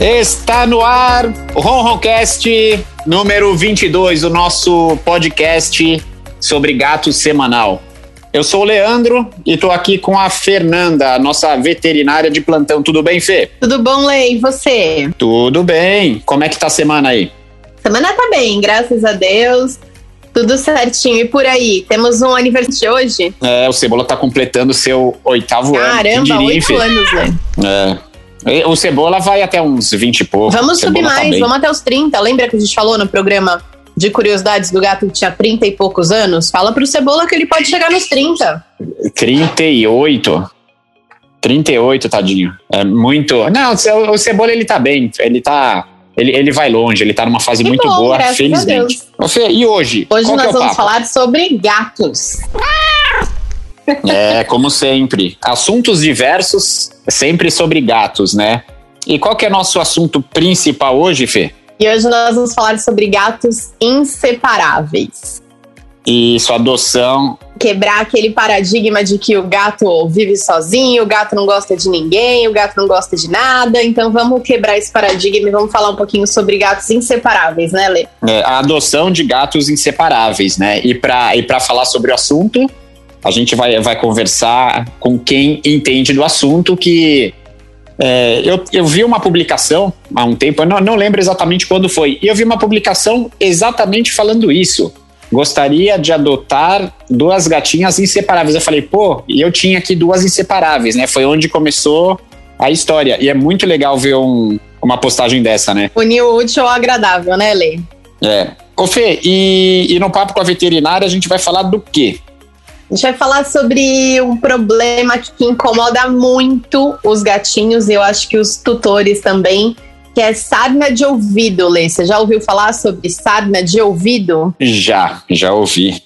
Está no ar o Ronroncast número 22, o nosso podcast sobre gatos semanal. Eu sou o Leandro e estou aqui com a Fernanda, a nossa veterinária de plantão. Tudo bem, Fê? Tudo bom, Lei? E você? Tudo bem. Como é que tá a semana aí? Semana tá bem, graças a Deus. Tudo certinho. E por aí, temos um aniversário hoje? É, o Cebola tá completando seu oitavo Caramba, ano. oito anos, né? É. O Cebola vai até uns 20 e pouco. Vamos subir tá mais, tá vamos até os 30. Lembra que a gente falou no programa de curiosidades do gato que tinha 30 e poucos anos? Fala pro Cebola que ele pode chegar nos 30. 38. 38, tadinho. É muito. Não, o Cebola ele tá bem. Ele tá. Ele, ele vai longe, ele tá numa fase que muito bom, boa, felizmente. Você, e hoje? Hoje nós é vamos papo? falar sobre gatos. É, como sempre. Assuntos diversos, sempre sobre gatos, né? E qual que é nosso assunto principal hoje, Fê? E hoje nós vamos falar sobre gatos inseparáveis. Isso, adoção. Quebrar aquele paradigma de que o gato vive sozinho, o gato não gosta de ninguém, o gato não gosta de nada. Então vamos quebrar esse paradigma e vamos falar um pouquinho sobre gatos inseparáveis, né, Lê? É, a adoção de gatos inseparáveis, né? E para e falar sobre o assunto, a gente vai, vai conversar com quem entende do assunto, que é, eu, eu vi uma publicação há um tempo, eu não, não lembro exatamente quando foi, e eu vi uma publicação exatamente falando isso. Gostaria de adotar duas gatinhas inseparáveis. Eu falei, pô, e eu tinha aqui duas inseparáveis, né? Foi onde começou a história. E é muito legal ver um, uma postagem dessa, né? Unir o útil ao agradável, né, Lei? É. Ô Fê, e, e no papo com a veterinária a gente vai falar do quê? A gente vai falar sobre um problema que incomoda muito os gatinhos e eu acho que os tutores também, que é sarna de ouvido, Lê. Você já ouviu falar sobre sarna de ouvido? Já, já ouvi.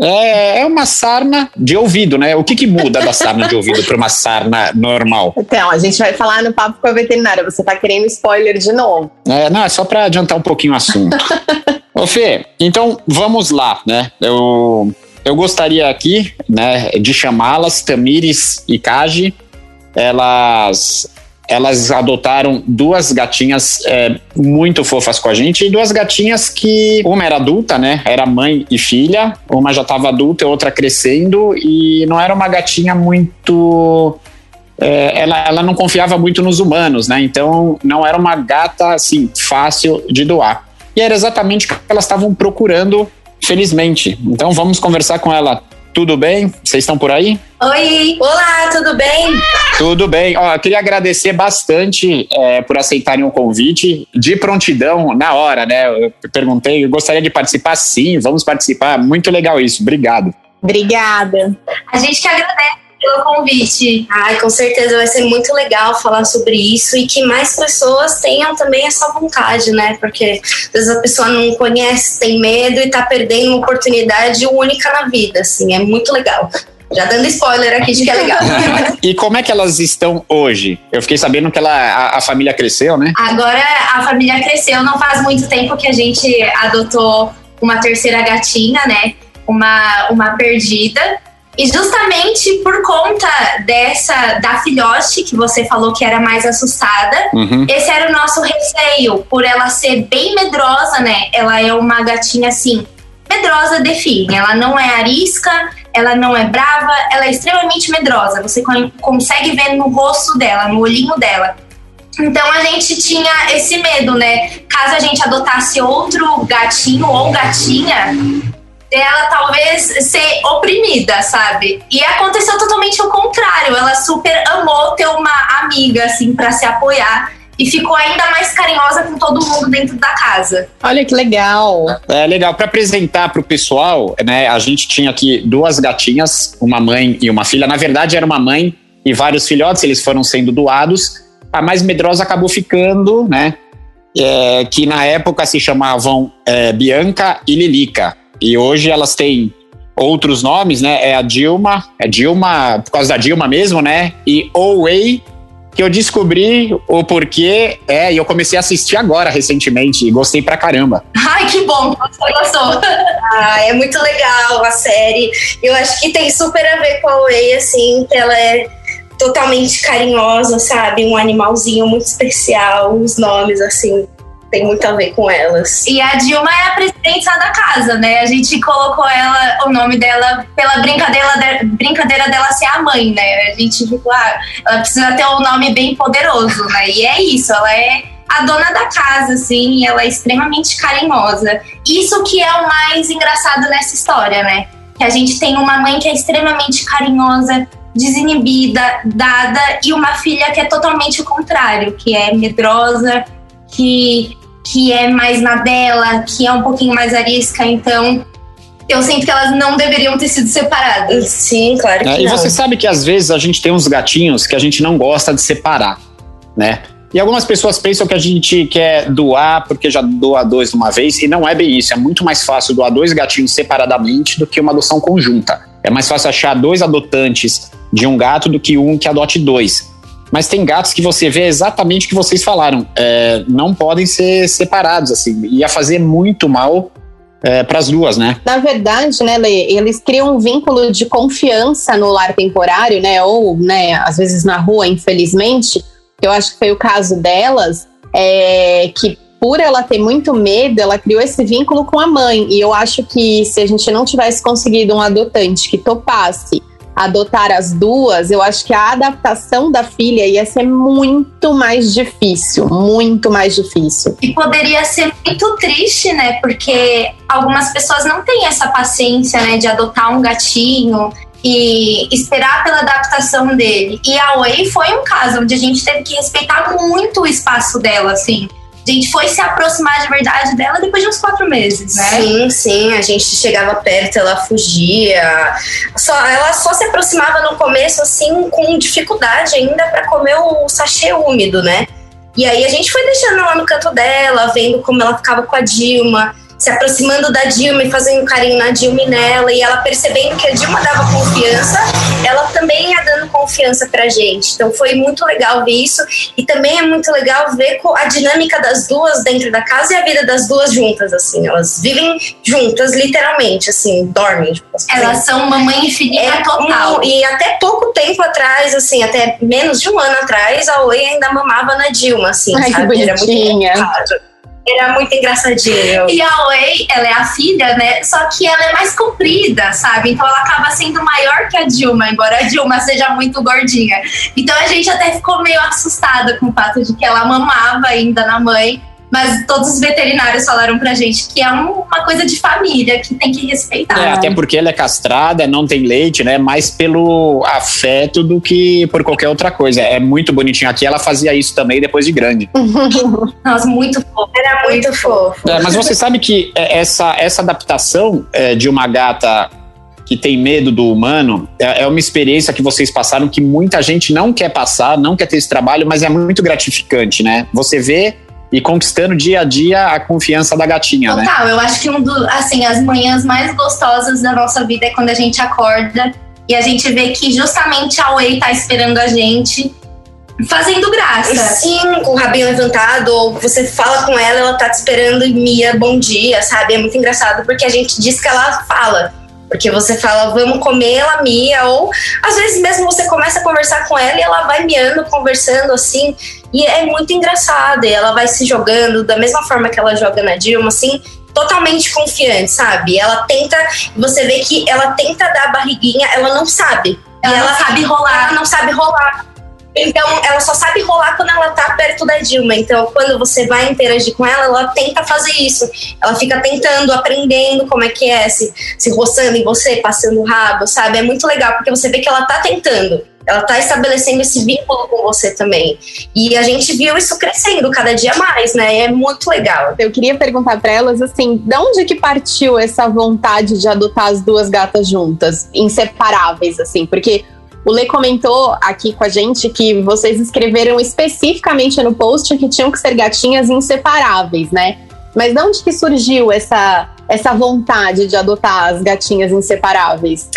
É, é uma sarna de ouvido, né? O que, que muda da sarna de ouvido para uma sarna normal? Então, a gente vai falar no papo com a veterinária. Você tá querendo spoiler de novo? É, não, é só para adiantar um pouquinho o assunto. Ô Fê, então vamos lá, né? Eu eu gostaria aqui, né, de chamá-las, Tamires e Kaji. Elas, elas adotaram duas gatinhas é, muito fofas com a gente e duas gatinhas que uma era adulta, né? Era mãe e filha. Uma já estava adulta e outra crescendo e não era uma gatinha muito é, ela, ela não confiava muito nos humanos, né? Então não era uma gata assim fácil de doar. E era exatamente o que elas estavam procurando felizmente. Então vamos conversar com ela. Tudo bem? Vocês estão por aí? Oi, olá, tudo bem? Tudo bem. Ó, eu queria agradecer bastante é, por aceitarem o convite de prontidão na hora, né? Eu perguntei, eu gostaria de participar? Sim, vamos participar. Muito legal isso. Obrigado. Obrigada. A gente que agradece pelo convite. Ai, com certeza vai ser muito legal falar sobre isso e que mais pessoas tenham também essa vontade, né? Porque às vezes a pessoa não conhece, tem medo e tá perdendo uma oportunidade única na vida, assim, é muito legal. Já dando spoiler aqui de que é legal. e como é que elas estão hoje? Eu fiquei sabendo que ela, a, a, família cresceu, né? Agora a família cresceu, não faz muito tempo que a gente adotou uma terceira gatinha, né? Uma, uma perdida. E justamente por conta dessa da filhote que você falou que era mais assustada, uhum. esse era o nosso receio, por ela ser bem medrosa, né? Ela é uma gatinha assim, medrosa define. Ela não é arisca, ela não é brava, ela é extremamente medrosa. Você consegue ver no rosto dela, no olhinho dela. Então a gente tinha esse medo, né? Caso a gente adotasse outro gatinho ou gatinha, dela talvez ser oprimida, sabe? E aconteceu totalmente o contrário. Ela super amou ter uma amiga, assim, para se apoiar. E ficou ainda mais carinhosa com todo mundo dentro da casa. Olha que legal. É legal. Para apresentar para o pessoal, né? A gente tinha aqui duas gatinhas, uma mãe e uma filha. Na verdade, era uma mãe e vários filhotes, eles foram sendo doados. A mais medrosa acabou ficando, né? É, que na época se chamavam é, Bianca e Lilica. E hoje elas têm outros nomes, né? É a Dilma, é Dilma por causa da Dilma mesmo, né? E Owei, que eu descobri o porquê, é, e eu comecei a assistir agora recentemente e gostei pra caramba. Ai, que bom, você gostou. ah, é muito legal a série. Eu acho que tem super a ver com a Owei, assim, que ela é totalmente carinhosa, sabe? Um animalzinho muito especial, os nomes assim tem muito a ver com elas. E a Dilma é a presidenta da casa, né? A gente colocou ela, o nome dela, pela brincadeira, de, brincadeira dela ser a mãe, né? A gente ficou, ah, ela precisa ter um nome bem poderoso, né? E é isso, ela é a dona da casa, assim, ela é extremamente carinhosa. Isso que é o mais engraçado nessa história, né? Que a gente tem uma mãe que é extremamente carinhosa, desinibida, dada, e uma filha que é totalmente o contrário, que é medrosa, que que é mais na dela, que é um pouquinho mais arisca, então eu sinto que elas não deveriam ter sido separadas. Sim, claro que é, E você sabe que às vezes a gente tem uns gatinhos que a gente não gosta de separar, né? E algumas pessoas pensam que a gente quer doar porque já doa dois de uma vez, e não é bem isso. É muito mais fácil doar dois gatinhos separadamente do que uma adoção conjunta. É mais fácil achar dois adotantes de um gato do que um que adote dois. Mas tem gatos que você vê exatamente o que vocês falaram. É, não podem ser separados, assim. Ia fazer muito mal é, para as duas, né? Na verdade, né, Lê, eles criam um vínculo de confiança no lar temporário, né? Ou, né, às vezes na rua, infelizmente. Eu acho que foi o caso delas, é, que por ela ter muito medo, ela criou esse vínculo com a mãe. E eu acho que se a gente não tivesse conseguido um adotante que topasse adotar as duas, eu acho que a adaptação da filha ia ser muito mais difícil, muito mais difícil. E poderia ser muito triste, né? Porque algumas pessoas não têm essa paciência, né, de adotar um gatinho e esperar pela adaptação dele. E a Oi foi um caso onde a gente teve que respeitar muito o espaço dela, assim a gente foi se aproximar de verdade dela depois de uns quatro meses, né? Sim, sim. A gente chegava perto, ela fugia. Só, ela só se aproximava no começo, assim, com dificuldade ainda para comer o sachê úmido, né? E aí a gente foi deixando ela no canto dela, vendo como ela ficava com a Dilma se aproximando da Dilma e fazendo carinho na Dilma e nela, e ela percebendo que a Dilma dava confiança, ela também ia dando confiança pra gente. Então foi muito legal ver isso, e também é muito legal ver a dinâmica das duas dentro da casa e a vida das duas juntas, assim. Elas vivem juntas, literalmente, assim, dormem. Elas são mamãe e filha é, total. Um, e até pouco tempo atrás, assim, até menos de um ano atrás, a Oi ainda mamava na Dilma, assim, Ai, sabe? Que bonitinha. Era muito era muito engraçadinho. E a Wei, ela é a filha, né? Só que ela é mais comprida, sabe? Então ela acaba sendo maior que a Dilma, embora a Dilma seja muito gordinha. Então a gente até ficou meio assustada com o fato de que ela mamava ainda na mãe mas todos os veterinários falaram pra gente que é uma coisa de família, que tem que respeitar. É, até porque ela é castrada, não tem leite, né? Mais pelo afeto do que por qualquer outra coisa. É muito bonitinho aqui. Ela fazia isso também depois de grande. Nossa, muito fofo. Era muito fofo. É, mas você sabe que é, essa, essa adaptação é, de uma gata que tem medo do humano, é, é uma experiência que vocês passaram que muita gente não quer passar, não quer ter esse trabalho, mas é muito gratificante, né? Você vê e conquistando dia a dia a confiança da gatinha, Total, né? Total, eu acho que um do, assim, as manhãs mais gostosas da nossa vida é quando a gente acorda e a gente vê que justamente a Way tá esperando a gente fazendo graça. Sim, com o rabinho levantado, ou você fala com ela, ela tá te esperando Mia, bom dia, sabe? É muito engraçado porque a gente diz que ela fala. Porque você fala, vamos comer, ela mia, ou às vezes mesmo você começa a conversar com ela e ela vai miando, conversando assim. E é muito engraçado. E ela vai se jogando da mesma forma que ela joga na Dilma, assim, totalmente confiante, sabe? Ela tenta, você vê que ela tenta dar a barriguinha, ela não sabe. Ela, ela não sabe rolar. Ela não sabe rolar. Então, ela só sabe rolar quando ela tá perto da Dilma. Então, quando você vai interagir com ela, ela tenta fazer isso. Ela fica tentando, aprendendo como é que é, se, se roçando em você, passando o rabo, sabe? É muito legal, porque você vê que ela tá tentando. Ela tá estabelecendo esse vínculo com você também. E a gente viu isso crescendo cada dia mais, né? É muito legal. Eu queria perguntar para elas, assim, de onde que partiu essa vontade de adotar as duas gatas juntas, inseparáveis, assim? Porque o Lê comentou aqui com a gente que vocês escreveram especificamente no post que tinham que ser gatinhas inseparáveis, né? Mas de onde que surgiu essa, essa vontade de adotar as gatinhas inseparáveis?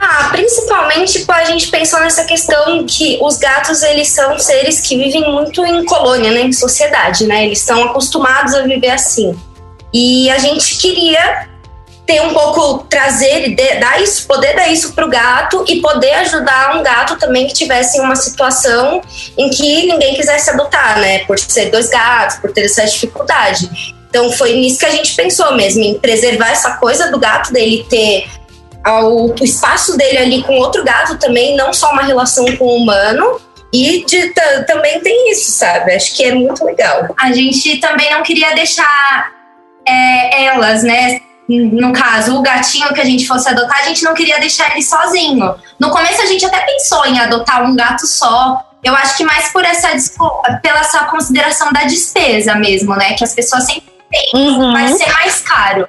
Ah, principalmente a gente pensou nessa questão que os gatos eles são seres que vivem muito em colônia, né, em sociedade, né? Eles estão acostumados a viver assim. E a gente queria ter um pouco, trazer, dar isso, poder dar isso pro gato e poder ajudar um gato também que tivesse uma situação em que ninguém quisesse adotar, né? Por ser dois gatos, por ter essa dificuldade. Então foi nisso que a gente pensou mesmo, em preservar essa coisa do gato, dele ter o, o espaço dele ali com outro gato também, não só uma relação com o humano, e de, também tem isso, sabe? Acho que é muito legal. A gente também não queria deixar é, elas, né? No caso, o gatinho que a gente fosse adotar, a gente não queria deixar ele sozinho. No começo a gente até pensou em adotar um gato só. Eu acho que mais por essa pela essa consideração da despesa mesmo, né? Que as pessoas sempre têm. Uhum. Vai ser mais caro.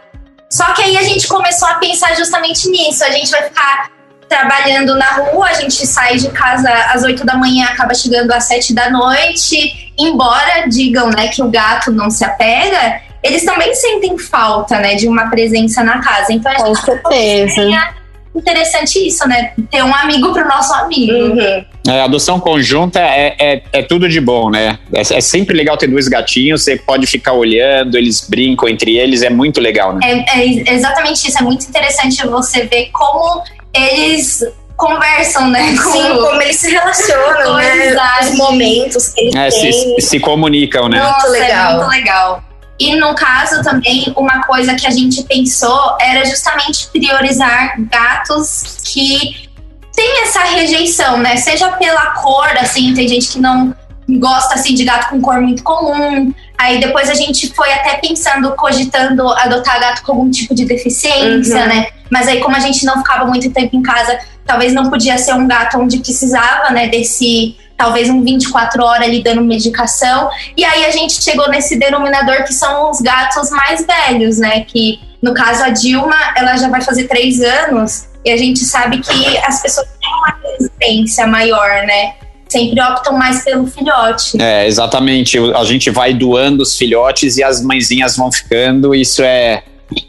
Só que aí a gente começou a pensar justamente nisso. A gente vai ficar trabalhando na rua, a gente sai de casa às 8 da manhã, acaba chegando às 7 da noite. Embora digam né, que o gato não se apega, eles também sentem falta né, de uma presença na casa. Então a gente Com certeza. Interessante isso, né? Ter um amigo pro nosso amigo. Uhum. É, adoção conjunta é, é, é, tudo de bom, né? É, é, sempre legal ter dois gatinhos, você pode ficar olhando, eles brincam entre eles, é muito legal, né? É, é exatamente isso, é muito interessante você ver como eles conversam, né? Com... Sim, como eles se relacionam, né? Os momentos que eles é, têm. Se, se comunicam, né? Nossa, muito legal. É muito legal. E no caso também, uma coisa que a gente pensou era justamente priorizar gatos que têm essa rejeição, né? Seja pela cor, assim, tem gente que não gosta assim de gato com cor muito comum. Aí depois a gente foi até pensando, cogitando adotar gato com algum tipo de deficiência, uhum. né? Mas aí como a gente não ficava muito tempo em casa, talvez não podia ser um gato onde precisava, né, desse talvez um 24 horas ali dando medicação. E aí a gente chegou nesse denominador que são os gatos mais velhos, né? Que no caso a Dilma, ela já vai fazer três anos e a gente sabe que as pessoas têm uma resistência maior, né? sempre optam mais pelo filhote. É, exatamente. A gente vai doando os filhotes e as mãezinhas vão ficando, isso é,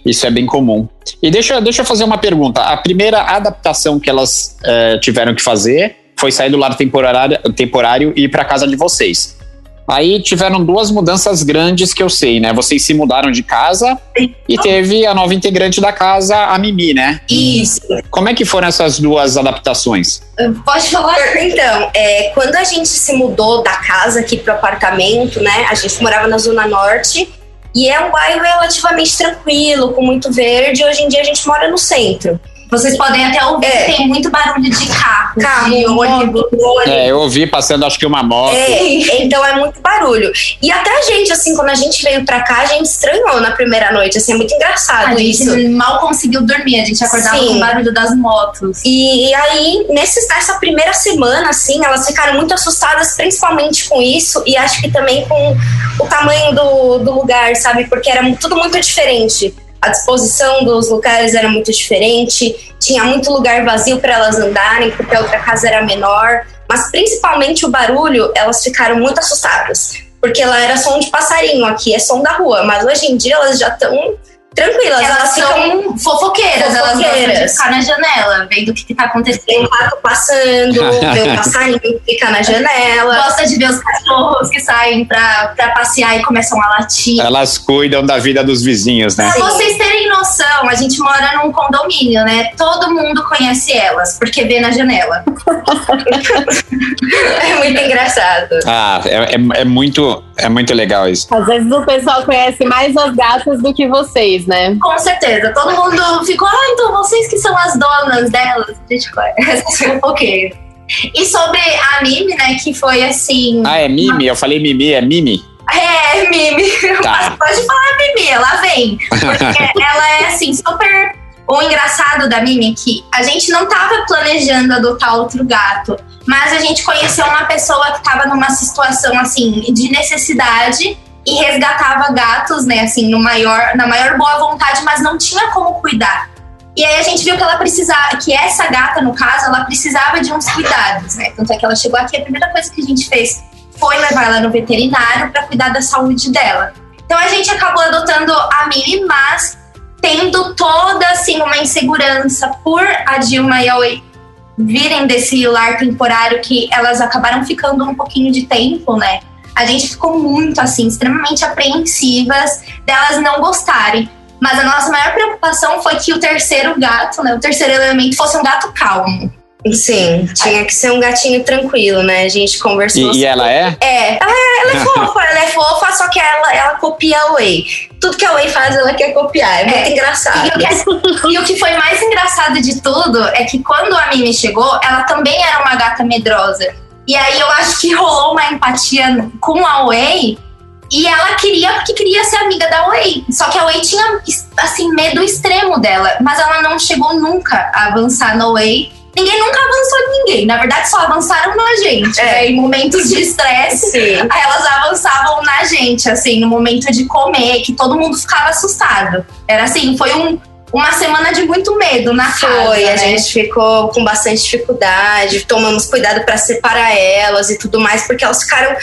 isso é bem comum. E deixa, deixa eu fazer uma pergunta. A primeira adaptação que elas é, tiveram que fazer foi sair do lar temporário, temporário e ir para casa de vocês. Aí tiveram duas mudanças grandes que eu sei, né? Vocês se mudaram de casa e teve a nova integrante da casa, a Mimi, né? Isso. Como é que foram essas duas adaptações? Pode falar. Então, é, quando a gente se mudou da casa aqui pro apartamento, né? A gente morava na Zona Norte e é um bairro relativamente tranquilo, com muito verde. Hoje em dia a gente mora no centro. Vocês podem até ouvir é. tem muito barulho de carro, carro de ônibus. É, eu ouvi passando acho que uma moto. É, então é muito barulho. E até a gente, assim, quando a gente veio pra cá, a gente estranhou na primeira noite. Assim, é muito engraçado a isso. gente mal conseguiu dormir, a gente acordava Sim. com o barulho das motos. E, e aí, nesse, nessa primeira semana, assim, elas ficaram muito assustadas, principalmente com isso, e acho que também com o tamanho do, do lugar, sabe? Porque era tudo muito diferente a disposição dos lugares era muito diferente, tinha muito lugar vazio para elas andarem, porque a outra casa era menor, mas principalmente o barulho, elas ficaram muito assustadas, porque lá era som de passarinho, aqui é som da rua, mas hoje em dia elas já estão tranquilas. Elas, elas ficam fofoqueiras, fofoqueiras, elas gostam de ficar na janela, vendo o que, que tá acontecendo. Tem um passando, vê um passarinho que fica na janela. Gosta de ver os cachorros que saem pra, pra passear e começam a latir. Elas cuidam da vida dos vizinhos, né? Pra vocês terem noção, a gente mora num condomínio, né? Todo mundo conhece elas, porque vê na janela. é muito engraçado. Ah, é, é, é muito é muito legal isso. Às vezes o pessoal conhece mais as gatas do que vocês, né? Com certeza. Todo mundo ficou, ah, então vocês que são as donas delas. Gente pouquinho. E sobre a Mimi, né, que foi assim. Ah, é Mimi? Eu falei Mimi, é Mimi? É, Mimi. Tá. Pode falar Mimi, ela vem. Porque ela é assim, super. O engraçado da Mimi é que a gente não tava planejando adotar outro gato. Mas a gente conheceu uma pessoa que estava numa situação assim de necessidade e resgatava gatos, né, assim, no maior, na maior boa vontade, mas não tinha como cuidar. E aí a gente viu que ela precisava, que essa gata, no caso, ela precisava de uns cuidados, né? Tanto é que ela chegou aqui, a primeira coisa que a gente fez foi levar ela no veterinário para cuidar da saúde dela. Então a gente acabou adotando a Mimi, mas tendo toda assim uma insegurança por a Dilma e a Oi virem desse lar temporário que elas acabaram ficando um pouquinho de tempo, né? A gente ficou muito assim, extremamente apreensivas delas não gostarem. Mas a nossa maior preocupação foi que o terceiro gato, né, o terceiro elemento, fosse um gato calmo. Sim, tinha que ser um gatinho tranquilo, né? A gente conversou. E, e ela é? É, ela, ela é fofa, ela é fofa, só que ela, ela copia a Way. Tudo que a Way faz, ela quer copiar. É, muito É. engraçado. E o, que, e o que foi mais engraçado de tudo é que quando a Mimi chegou, ela também era uma gata medrosa. E aí eu acho que rolou uma empatia com a Way. E ela queria, porque queria ser amiga da Way. Só que a Way tinha, assim, medo extremo dela. Mas ela não chegou nunca a avançar na Way. Ninguém nunca avançou em ninguém. Na verdade, só avançaram na gente. É. né? Em momentos de estresse, elas avançavam na gente, assim, no momento de comer, que todo mundo ficava assustado. Era assim, foi um- uma semana de muito medo na casa. Foi, a né? gente ficou com bastante dificuldade, tomamos cuidado pra separar elas e tudo mais, porque elas ficaram.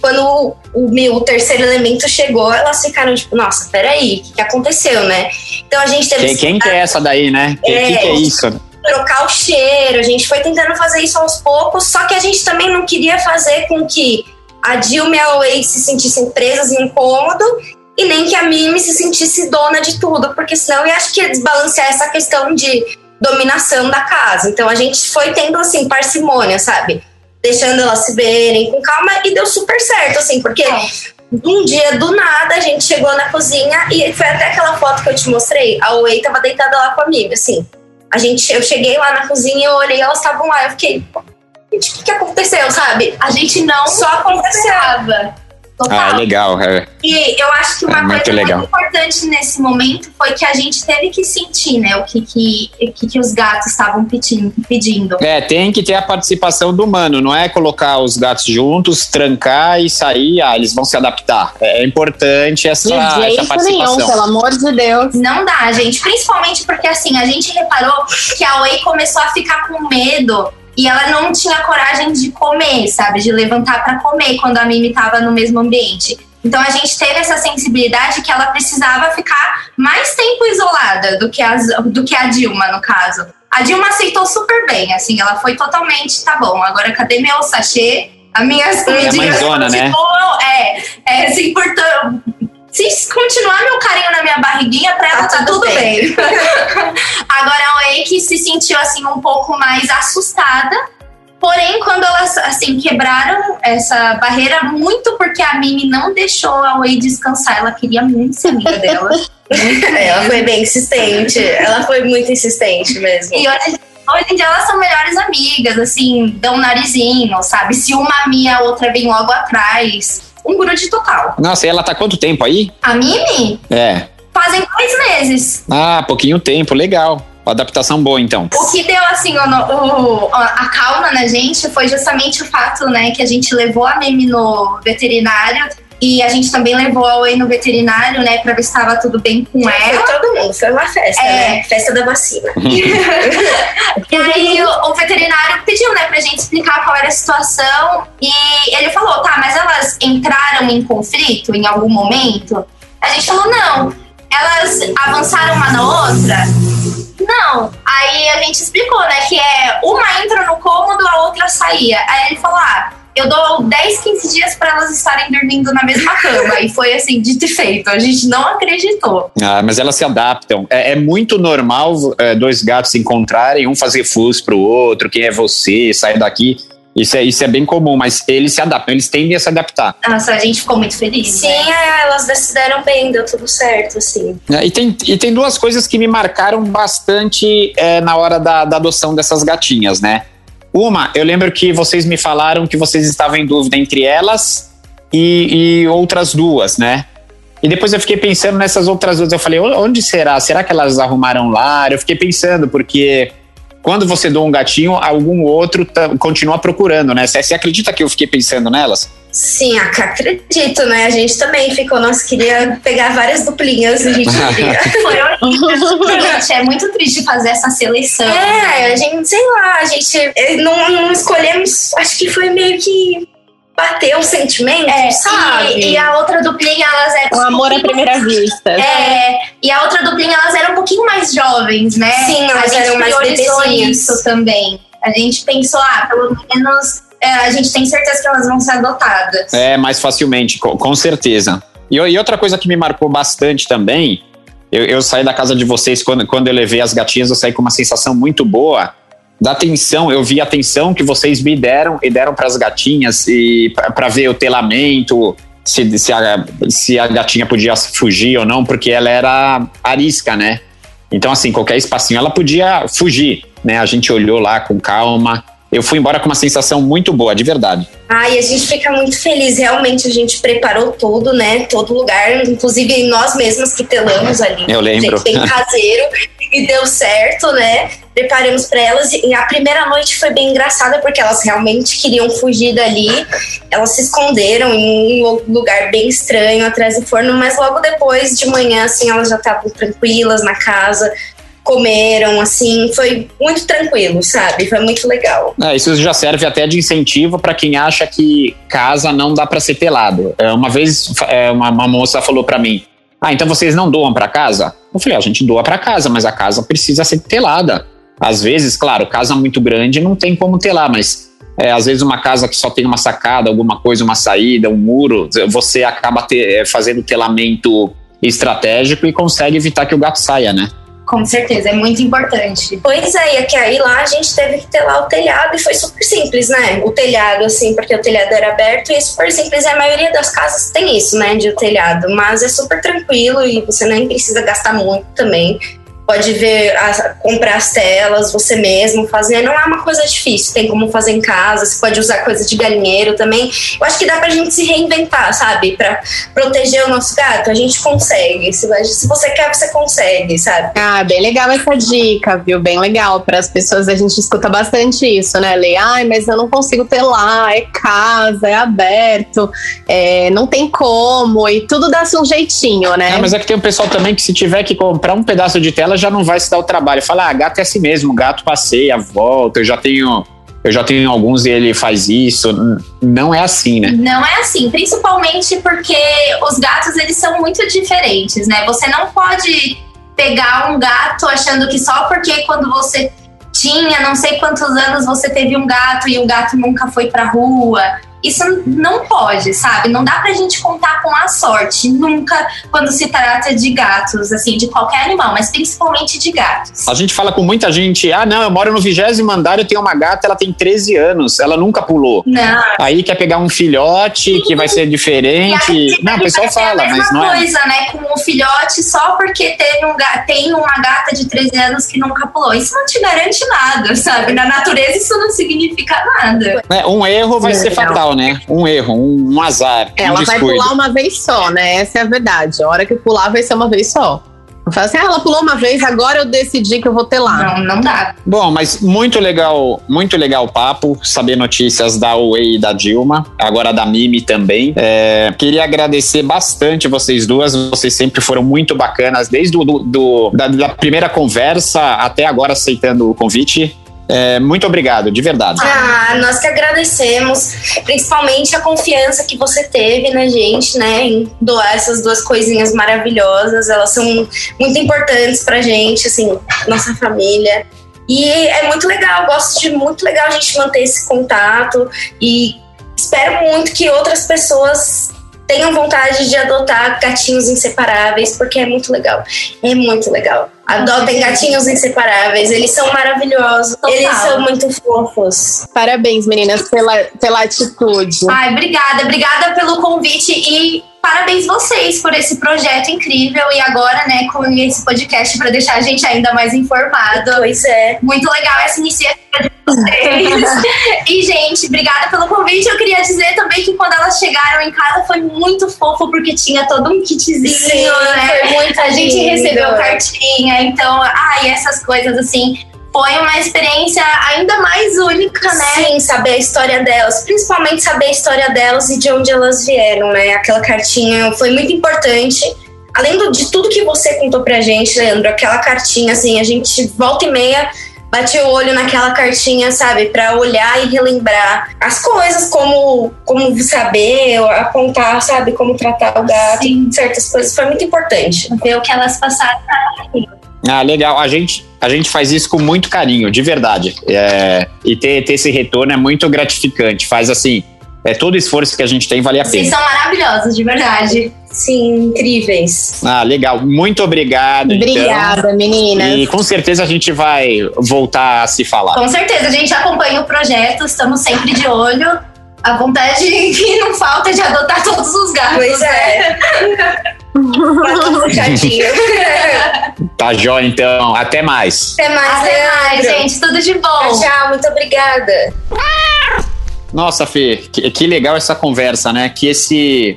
Quando o, o, meu- o terceiro elemento chegou, elas ficaram tipo, nossa, peraí, o que, que aconteceu, né? Então a gente teve Quem, quem que é essa daí, né? O É. que, que é isso? trocar o cheiro, a gente foi tentando fazer isso aos poucos, só que a gente também não queria fazer com que a Dilma e a Wade se sentissem presas em um cômodo e nem que a Mimi se sentisse dona de tudo, porque senão eu acho que ia desbalancear essa questão de dominação da casa. Então a gente foi tendo assim parcimônia, sabe? Deixando elas se verem com calma e deu super certo, assim, porque um dia do nada a gente chegou na cozinha e foi até aquela foto que eu te mostrei. A Wei tava deitada lá com a Mimi, assim. A gente, eu cheguei lá na cozinha, eu olhei, elas estavam lá, eu fiquei, "Pô, gente, o que, que aconteceu, sabe? A gente não Só aconteceu. esperava. Total. Ah, legal. é. E eu acho que uma É muito coisa legal. muito importante nesse momento foi que a gente teve que sentir, né, o que, que, que, que os gatos estavam pedindo, pedindo. É, tem que ter a participação do humano, não é colocar os gatos juntos, trancar e sair, ah, eles vão se adaptar. É importante essa, De essa jeito nenhum, participação. pelo amor de Deus. Não dá, gente. Principalmente porque, assim, a gente reparou que a Wei começou a ficar com medo e ela não tinha coragem de comer, sabe? De levantar pra comer quando a Mimi tava no mesmo ambiente. Então a gente teve essa sensibilidade que ela precisava ficar mais tempo isolada do que, as, do que a Dilma, no caso. A Dilma aceitou super bem, assim, ela foi totalmente, tá bom, agora cadê meu sachê? As minhas comidinhas mãezona, né? É, é, se importar. Se continuar meu carinho na minha barriguinha, pra ela Tá tá, tudo tudo bem. Agora a Wake se sentiu assim um pouco mais assustada. Porém, quando elas assim quebraram essa barreira, muito porque a Mimi não deixou a Wei descansar, ela queria muito ser amiga dela. Ela foi bem insistente, ela foi muito insistente mesmo. E hoje, hoje em dia elas são melhores amigas, assim, dão um narizinho, sabe? Se uma minha, a outra vem logo atrás. Um grude total. Nossa, e ela tá quanto tempo aí? A Mimi É. fazem dois meses. Ah, pouquinho tempo, legal. Adaptação boa, então. O que deu, assim, o, o- a calma na gente foi justamente o fato, né, que a gente levou a Mimi no veterinário e a gente também levou a Oi no veterinário, né, pra ver se tava tudo bem com Foi ela. todo mundo, foi uma festa, É. né? Festa da vacina. E aí o, o veterinário pediu, né, pra gente explicar qual era a situação e ele falou, tá, mas elas entraram em conflito em algum momento? A gente falou, não. Elas avançaram uma na outra? Não. Aí a gente explicou, né, que é uma entra no cômodo, a outra saía. Aí ele falou, ah, eu dou 10, 15 dias pra elas estarem dormindo na mesma cama. e foi assim, dito e feito. A gente não acreditou. Ah, mas elas se adaptam. É, é muito normal é, dois gatos se encontrarem, um fazer fuso pro outro, quem é você, sai daqui. Isso é, isso é bem comum, mas eles se adaptam, eles tendem a se adaptar. Nossa, a gente ficou muito feliz. Sim, né? é, elas se deram bem, deu tudo certo, assim. É, E tem, e tem duas coisas que me marcaram bastante é, na hora da, da adoção dessas gatinhas, né? Uma, eu lembro que vocês me falaram que vocês estavam em dúvida entre elas e, e outras duas, né? E depois eu fiquei pensando nessas outras duas. Eu falei, "O- onde será? Será que elas arrumaram lar? Eu fiquei pensando, porque quando você doa um gatinho, algum outro continua procurando, né? Você acredita que eu fiquei pensando nelas? Sim, ac- acredito, né? A gente também ficou, nossa, queria pegar várias duplinhas a gente queria. Foi horrível. Gente, é muito triste fazer essa seleção. É, a gente, sei lá, a gente eh, não, não escolhemos, acho que foi meio que bater o sentimento, É, sabe? e, e a outra duplinha, elas eram. O amor à primeira vista. É, e a outra duplinha, elas eram um pouquinho mais jovens, né? Sim, elas a gente eram mais bebezinhas. isso também. A gente pensou, ah, pelo menos é, a gente tem certeza que elas vão ser adotadas. É, mais facilmente, com, com certeza. E, e outra coisa que me marcou bastante também eu, eu saí da casa de vocês, quando, quando eu levei as gatinhas, eu saí com uma sensação muito boa da atenção, eu vi a atenção que vocês me deram e deram para as gatinhas e para ver o telamento, se, se, a, se a gatinha podia fugir ou não, porque ela era arisca, né? Então, assim, qualquer espacinho ela podia fugir, né? A gente olhou lá com calma. Eu fui embora com uma sensação muito boa, de verdade. Ai, a gente fica muito feliz. Realmente a gente preparou tudo, né? Todo lugar, inclusive nós mesmos que telamos ali. Eu lembro. Bem caseiro e deu certo, né? Preparamos para elas e a primeira noite foi bem engraçada porque elas realmente queriam fugir dali. Elas se esconderam em um lugar bem estranho atrás do forno, mas logo depois de manhã assim elas já estavam tranquilas na casa, comeram, assim, foi muito tranquilo, sabe? Foi muito legal. É, isso já serve até de incentivo para quem acha que casa não dá para ser pelado. É, uma vez é, uma, uma moça falou para mim: Ah, então vocês não doam para casa? Eu falei: A gente doa para casa, mas a casa precisa ser telada. Às vezes, claro, casa muito grande não tem como telar, mas é, às vezes uma casa que só tem uma sacada, alguma coisa, uma saída, um muro, você acaba ter, é, fazendo telamento estratégico e consegue evitar que o gato saia, né? Com certeza, é muito importante. Pois é, e aqui aí lá a gente teve que ter lá o telhado e foi super simples, né? O telhado, assim, porque o telhado era aberto e é super simples. E a maioria das casas tem isso, né? De o telhado, mas é super tranquilo e você nem precisa gastar muito também pode ver, a, comprar as telas você mesmo, fazer. Não é uma coisa difícil, tem como fazer em casa, você pode usar coisa de galinheiro também. Eu acho que dá pra gente se reinventar, sabe? Pra proteger o nosso gato, a gente consegue. Se, se você quer, você consegue, sabe? Ah, bem legal essa dica, viu? Bem legal. Para as pessoas, a gente escuta bastante isso, né, Lei? Ai, mas eu não consigo ter lá, é casa, é aberto, é, não tem como, e tudo dá-se um jeitinho, né? É, mas é que tem um pessoal também que se tiver que comprar um pedaço de tela, já não vai se dar o trabalho. Fala, ah, gato é assim mesmo, gato passeia, volta, eu já tenho. Eu já tenho alguns e ele faz isso. Não é assim, né? Não é assim, principalmente porque os gatos eles são muito diferentes, né? Você não pode pegar um gato achando que só porque quando você tinha não sei quantos anos você teve um gato e o gato nunca foi pra rua isso não pode, sabe? Não dá pra gente contar com a sorte, nunca quando se trata de gatos, assim, de qualquer animal, mas principalmente de gatos. A gente fala com muita gente, ah, não, eu moro no vigésimo andar, eu tenho uma gata, ela tem 13 anos, ela nunca pulou. Não. Aí quer pegar um filhote Sim. que vai ser diferente. Não, o pessoal fala, mas não é. coisa, né, com um filhote só porque teve um tem uma gata de 13 anos que nunca pulou. Isso não te garante nada, sabe? Na natureza isso não significa nada. É, um erro vai ser fatal, né? Um erro, um, um azar. Ela um vai pular uma vez só, né? Essa é a verdade. A hora que pular vai ser uma vez só. Fala assim, ah, ela pulou uma vez, agora eu decidi que eu vou ter lá. Não, não dá. Bom, mas muito legal, muito legal o papo, saber notícias da Way e da Dilma, agora da Mimi também. É, queria agradecer bastante vocês duas, vocês sempre foram muito bacanas, desde do, do, do da, da primeira conversa até agora aceitando o convite. É, muito obrigado, de verdade. Ah, nós que agradecemos, principalmente a confiança que você teve na gente, né, em doar essas duas coisinhas maravilhosas. Elas são muito importantes pra gente, assim, nossa família. E é muito legal, gosto de muito legal a gente manter esse contato e espero muito que outras pessoas tenham vontade de adotar gatinhos inseparáveis, porque é muito legal. É muito legal. Adotem gatinhos inseparáveis, eles são maravilhosos, Total. eles são muito fofos. Parabéns, meninas, pela, pela atitude. Ai, obrigada, obrigada pelo convite e parabéns vocês por esse projeto incrível e agora, né, com esse podcast para deixar a gente ainda mais informado. Pois é. Muito legal essa iniciativa de vocês. e, gente, obrigada pelo convite. Eu queria dizer também que quando elas chegaram em casa foi muito fofo, porque tinha todo um kitzinho, Sim, né? Foi muito a gente recebeu cartinha, então, ai, essas coisas assim foi uma experiência ainda mais única, né? Sim, saber a história delas, principalmente saber a história delas e de onde elas vieram, né? Aquela cartinha foi muito importante. Além do, de tudo que você contou pra gente, Leandro, aquela cartinha, assim, a gente volta e meia bate o olho naquela cartinha, sabe, para olhar e relembrar as coisas, como, como saber, apontar, sabe, como tratar o gato, Sim. certas coisas. Foi muito importante. Ver o que elas passaram. Ah, legal. A gente, a gente faz isso com muito carinho, de verdade. É, e ter, ter esse retorno é muito gratificante. Faz assim, é todo esforço que a gente tem vale a pena. Vocês são maravilhosos, de verdade. Sim, incríveis. Ah, legal. Muito obrigado. então. Obrigada, então. meninas. E com certeza a gente vai voltar a se falar. Com certeza, a gente acompanha o projeto, estamos sempre de olho. A vontade que não falta de adotar todos os gatos. Pois é. tá jóia, então. Até mais. Até mais, Até mais, gente. Tudo de bom. Tchau, tchau. Muito obrigada. Nossa, Fê, que, que legal essa conversa, né? Que esse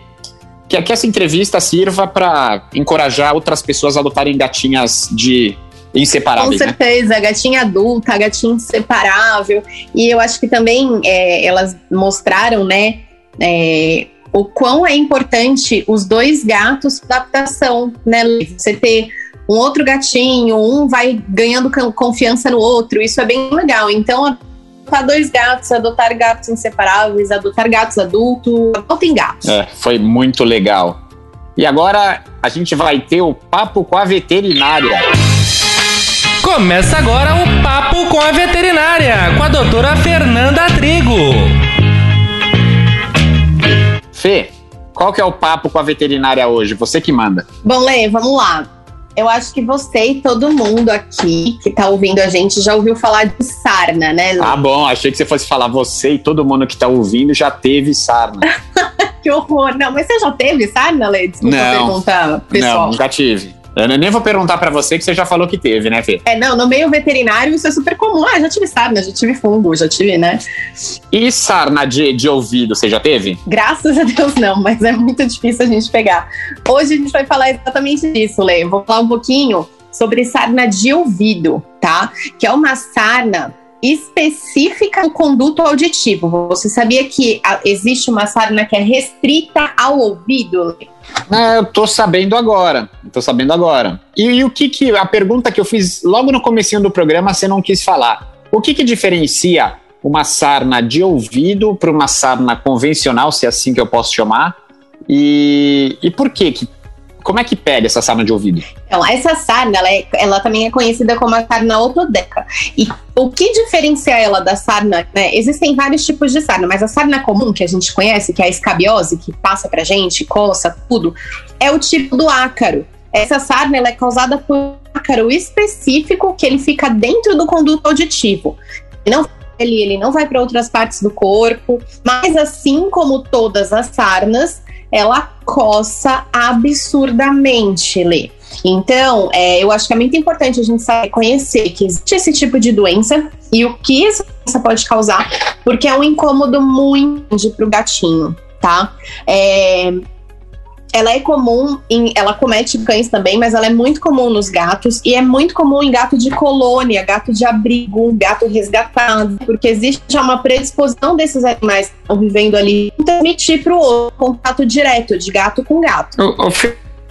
que, que essa entrevista sirva para encorajar outras pessoas a adotarem gatinhas de inseparáveis. Com certeza, né? gatinha adulta, gatinha inseparável. E eu acho que também é, elas mostraram, né, é, o quão é importante os dois gatos para adaptação, né? Você ter um outro gatinho, um vai ganhando confiança no outro, isso é bem legal. Então, adotar dois gatos, adotar gatos inseparáveis, adotar gatos adultos, adotem gatos. É, foi muito legal. E agora a gente vai ter o papo com a veterinária. Começa agora o Papo com a Veterinária, com a doutora Fernanda Trigo. Fê, qual que é o papo com a veterinária hoje? Você que manda. Bom, Lê, vamos lá. Eu acho que você e todo mundo aqui que tá ouvindo a gente já ouviu falar de sarna, né? Lê? Ah, bom, achei que você fosse falar você e todo mundo que tá ouvindo já teve sarna. que horror. Não, mas você já teve sarna, Lê? Desculpa não, perguntar, pessoal. Não, nunca tive. Eu nem vou perguntar para você que você já falou que teve, né, Fê? É, não, no meio veterinário isso é super comum. Ah, já tive sarna, já tive fungo, já tive, né? E sarna de, de ouvido, você já teve? Graças a Deus não, mas é muito difícil a gente pegar. Hoje a gente vai falar exatamente disso, Lê. Vou falar um pouquinho sobre sarna de ouvido, tá? Que é uma sarna específica do conduto auditivo. Você sabia que existe uma sarna que é restrita ao ouvido? É, eu tô sabendo agora. Tô sabendo agora. E, e, o que que a pergunta que eu fiz logo no comecinho do programa você não quis falar? O que que diferencia uma sarna de ouvido para uma sarna convencional, se é assim que eu posso chamar? E, e por que que como é que pega essa sarna de ouvido? Então, essa sarna, ela, é, ela também é conhecida como a sarna autodeca. E o que diferencia ela da sarna, né? Existem vários tipos de sarna, mas a sarna comum que a gente conhece, que é a escabiose, que passa pra gente, coça, tudo, é o tipo do ácaro. Essa sarna ela é causada por um ácaro específico que ele fica dentro do conduto auditivo. Não ele, ele não vai para outras partes do corpo, mas assim como todas as sarnas, ela coça absurdamente, Lê. Então, é, eu acho que é muito importante a gente saber conhecer que existe esse tipo de doença e o que essa doença pode causar, porque é um incômodo muito grande para o gatinho, tá? É, ela é comum, em, ela comete cães também, mas ela é muito comum nos gatos e é muito comum em gato de colônia, gato de abrigo, gato resgatado, porque existe já uma predisposição desses animais que estão vivendo ali transmitir para o outro contato direto de gato com gato.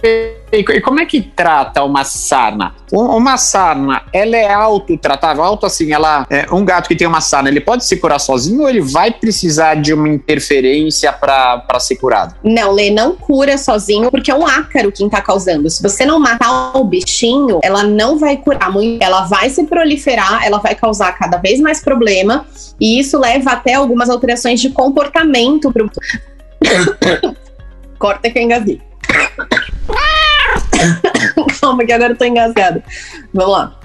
E como é que trata uma sarna? Uma sarna, ela é autotratável? Auto assim, ela é, um gato que tem uma sarna, ele pode se curar sozinho ou ele vai precisar de uma interferência para ser curado? Não, Lê, não cura sozinho porque é um ácaro quem tá causando. Se você não matar o bichinho, ela não vai curar muito, ela vai se proliferar, ela vai causar cada vez mais problema e isso leva até algumas alterações de comportamento pro Corta que eu engasguei. Calma, que agora eu tô engasgada. Vamos lá.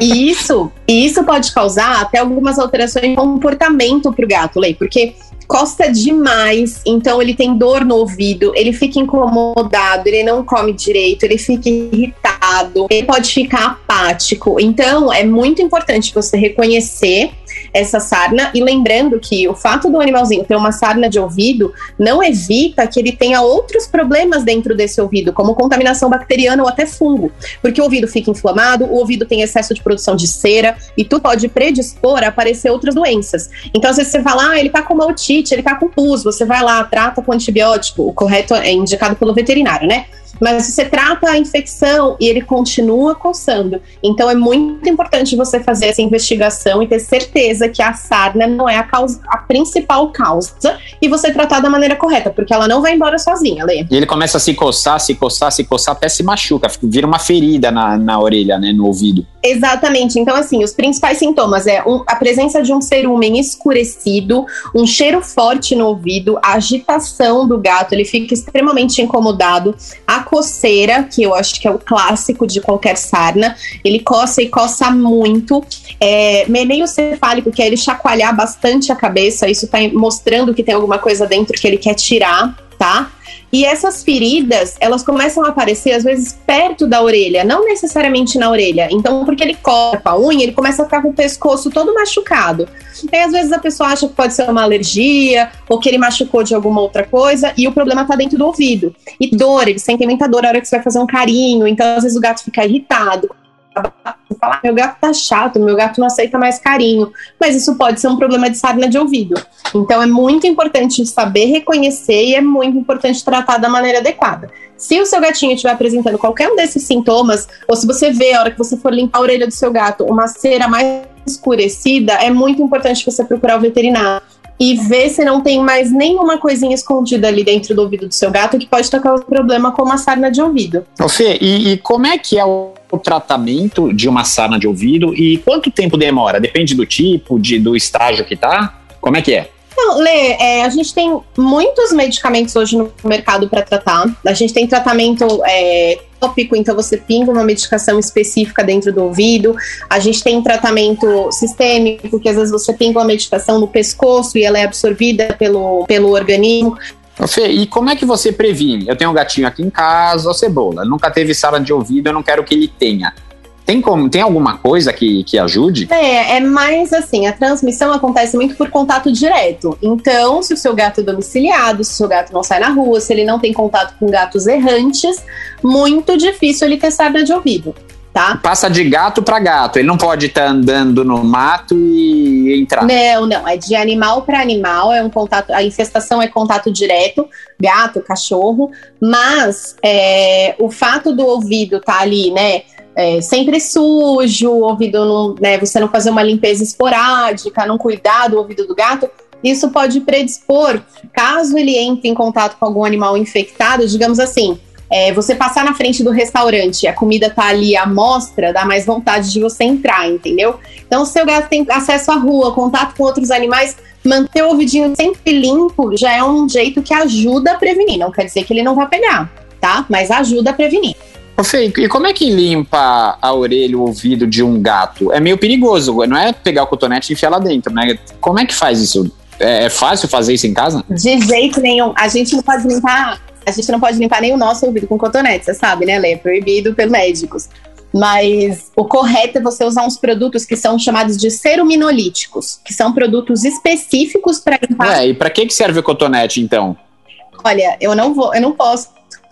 E isso, isso pode causar até algumas alterações de comportamento pro gato, Lei, porque costa demais, então ele tem dor no ouvido, ele fica incomodado, ele não come direito, ele fica irritado, ele pode ficar apático. Então é muito importante você reconhecer essa sarna e lembrando que o fato do animalzinho ter uma sarna de ouvido não evita que ele tenha outros problemas dentro desse ouvido, como contaminação bacteriana ou até fungo, porque o ouvido fica inflamado, o ouvido tem excesso de produção de cera e tu pode predispor a aparecer outras doenças. Então às vezes você fala, ah, ele tá com uma otite, ele tá com pus, você vai lá, trata com antibiótico, o correto é indicado pelo veterinário, né? Mas você trata a infecção e ele continua coçando. Então é muito importante você fazer essa investigação e ter certeza que a sarna não é a, causa, a principal causa e você tratar da maneira correta, porque ela não vai embora sozinha, Lê. E ele começa a se coçar, se coçar, se coçar, até se machuca, vira uma ferida na, na orelha, né, no ouvido. Exatamente. Então, assim, os principais sintomas é um, a presença de um cerúmen escurecido, um cheiro forte no ouvido, a agitação do gato, ele fica extremamente incomodado, a coceira, que eu acho que é o clássico de qualquer sarna, ele coça e coça muito, é, meneio cefálico, que é ele chacoalhar bastante a cabeça, isso tá mostrando que tem alguma coisa dentro que ele quer tirar, tá? E essas feridas, elas começam a aparecer às vezes perto da orelha, não necessariamente na orelha. Então, porque ele corta a unha, ele começa a ficar com o pescoço todo machucado. E às vezes a pessoa acha que pode ser uma alergia ou que ele machucou de alguma outra coisa e o problema está dentro do ouvido. E dor, ele sente muita dor na hora que você vai fazer um carinho, então às vezes o gato fica irritado, meu gato tá chato, meu gato não aceita mais carinho. Mas isso pode ser um problema de sarna de ouvido. Então é muito importante saber reconhecer e é muito importante tratar da maneira adequada. Se o seu gatinho estiver apresentando qualquer um desses sintomas, ou se você vê a hora que você for limpar a orelha do seu gato uma cera mais escurecida, é muito importante você procurar o veterinário e ver se não tem mais nenhuma coisinha escondida ali dentro do ouvido do seu gato que pode estar causando problema como a sarna de ouvido. Fê, e, e como é que é o tratamento de uma sarna de ouvido e quanto tempo demora? Depende do tipo, de, do estágio que tá? Como é que é? Não, Lê, é, a gente tem muitos medicamentos hoje no mercado para tratar. A gente tem tratamento é, tópico, então você pinga uma medicação específica dentro do ouvido. A gente tem tratamento sistêmico, porque às vezes você pinga uma medicação no pescoço e ela é absorvida pelo, pelo organismo. Fê, e como é que você previne? Eu tenho um gatinho aqui em casa, o Cebola, nunca teve sala de ouvido, eu não quero que ele tenha. Tem como, tem alguma coisa que, que ajude? É, é mais assim, a transmissão acontece muito por contato direto. Então, se o seu gato é domiciliado, se o seu gato não sai na rua, se ele não tem contato com gatos errantes, muito difícil ele ter sarna de ouvido. Tá? Passa de gato para gato, ele não pode estar tá andando no mato e entrar. Não, não, é de animal para animal, é um contato, a infestação é contato direto, gato, cachorro, mas é, o fato do ouvido tá ali, né, é, sempre sujo, o ouvido não, né, você não fazer uma limpeza esporádica, não cuidar do ouvido do gato, isso pode predispor, caso ele entre em contato com algum animal infectado, digamos assim, é, você passar na frente do restaurante, a comida tá ali à mostra, dá mais vontade de você entrar, entendeu? Então, se o seu gato tem acesso à rua, contato com outros animais, manter o ouvidinho sempre limpo já é um jeito que ajuda a prevenir. Não quer dizer que ele não vai pegar, tá? Mas ajuda a prevenir. Ô Fê, e como é que limpa a orelha, o ouvido de um gato? É meio perigoso, não é pegar o cotonete e enfiar lá dentro, né? Como é que faz isso? É, é fácil fazer isso em casa? De jeito nenhum. A gente não pode limpar, a gente não pode limpar nem o nosso ouvido com cotonete, você sabe, né, Lê? É proibido pelos médicos. Mas o correto é você usar uns produtos que são chamados de ceruminolíticos, que são produtos específicos para limpar. É, e para que, que serve o cotonete, então? Olha, eu não vou, eu não posso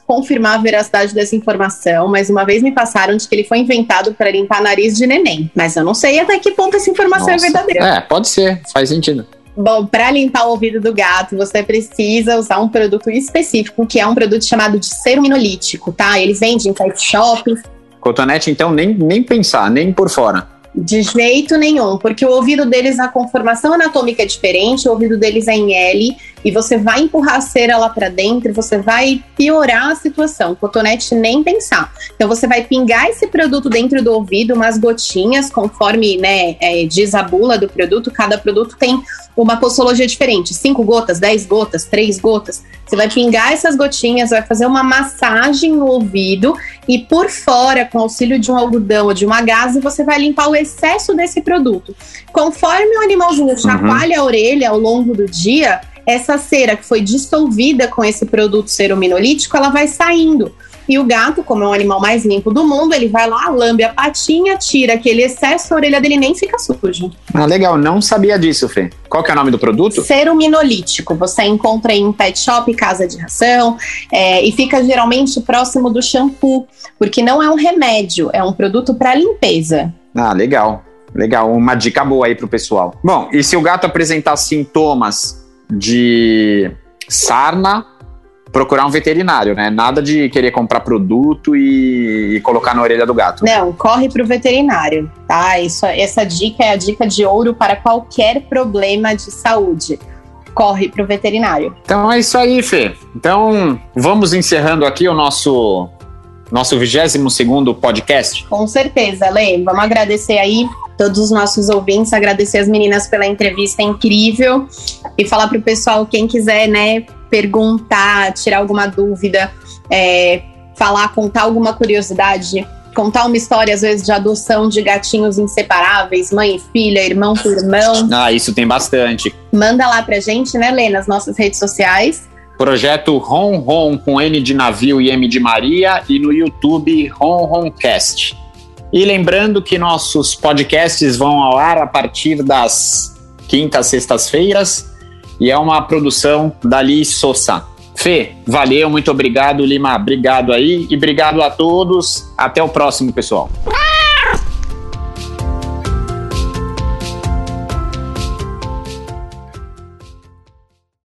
confirmar a veracidade dessa informação, mas uma vez me passaram de que ele foi inventado para limpar nariz de neném. Mas eu não sei até que ponto essa informação é Nossa. é verdadeira. É, pode ser, faz sentido. Bom, para limpar o ouvido do gato, você precisa usar um produto específico, que é um produto chamado de ceruminolítico, tá? Eles vendem em pet shops. Cotonete, então, nem, nem pensar, nem por fora. De jeito nenhum, porque o ouvido deles, a conformação anatômica é diferente, o ouvido deles é em L, e você vai empurrar a cera lá para dentro, você vai piorar a situação. Cotonete nem pensar. Então você vai pingar esse produto dentro do ouvido, umas gotinhas, conforme né, é, diz a bula do produto, cada produto tem uma postologia diferente. Cinco gotas, dez gotas, três gotas. Você vai pingar essas gotinhas, vai fazer uma massagem no ouvido e por fora, com auxílio de um algodão ou de uma gase, você vai limpar o excesso desse produto. Conforme o animalzinho uhum. chacoalha uhum. a orelha ao longo do dia, essa cera que foi dissolvida com esse produto ceruminolítico, ela vai saindo. E o gato, como é o animal mais limpo do mundo, ele vai lá, lambe a patinha, tira aquele excesso, a orelha dele nem fica suja. Ah, legal, não sabia disso, Fê. Qual que é o nome do produto? Ceruminolítico. Você encontra em pet shop, casa de ração, é, e fica geralmente próximo do shampoo, porque não é um remédio, é um produto para limpeza. Ah, legal. Legal, uma dica boa aí pro pessoal. Bom, e se o gato apresentar sintomas de sarna, procurar um veterinário, né? Nada de querer comprar produto e, e colocar na orelha do gato. Não, corre para o veterinário, tá? Isso, essa dica é a dica de ouro para qualquer problema de saúde. Corre para o veterinário. Então é isso aí, Fê. Então vamos encerrando aqui o nosso nosso 22 segundo podcast? Com certeza, Lê. Vamos agradecer aí todos os nossos ouvintes, agradecer as meninas pela entrevista incrível e falar para o pessoal, quem quiser, né, perguntar, tirar alguma dúvida, é, falar, contar alguma curiosidade, contar uma história, às vezes, de adoção de gatinhos inseparáveis, mãe e filha, irmão com irmão. Ah, isso tem bastante. Manda lá pra gente, né, Lê, nas nossas redes sociais. Projeto Ron Ron com N de navio e M de Maria e no YouTube Ron Roncast. E lembrando que nossos podcasts vão ao ar a partir das quintas, sextas-feiras e é uma produção da Liz Sousa. Fê, valeu, muito obrigado, Lima, obrigado aí e obrigado a todos. Até o próximo, pessoal.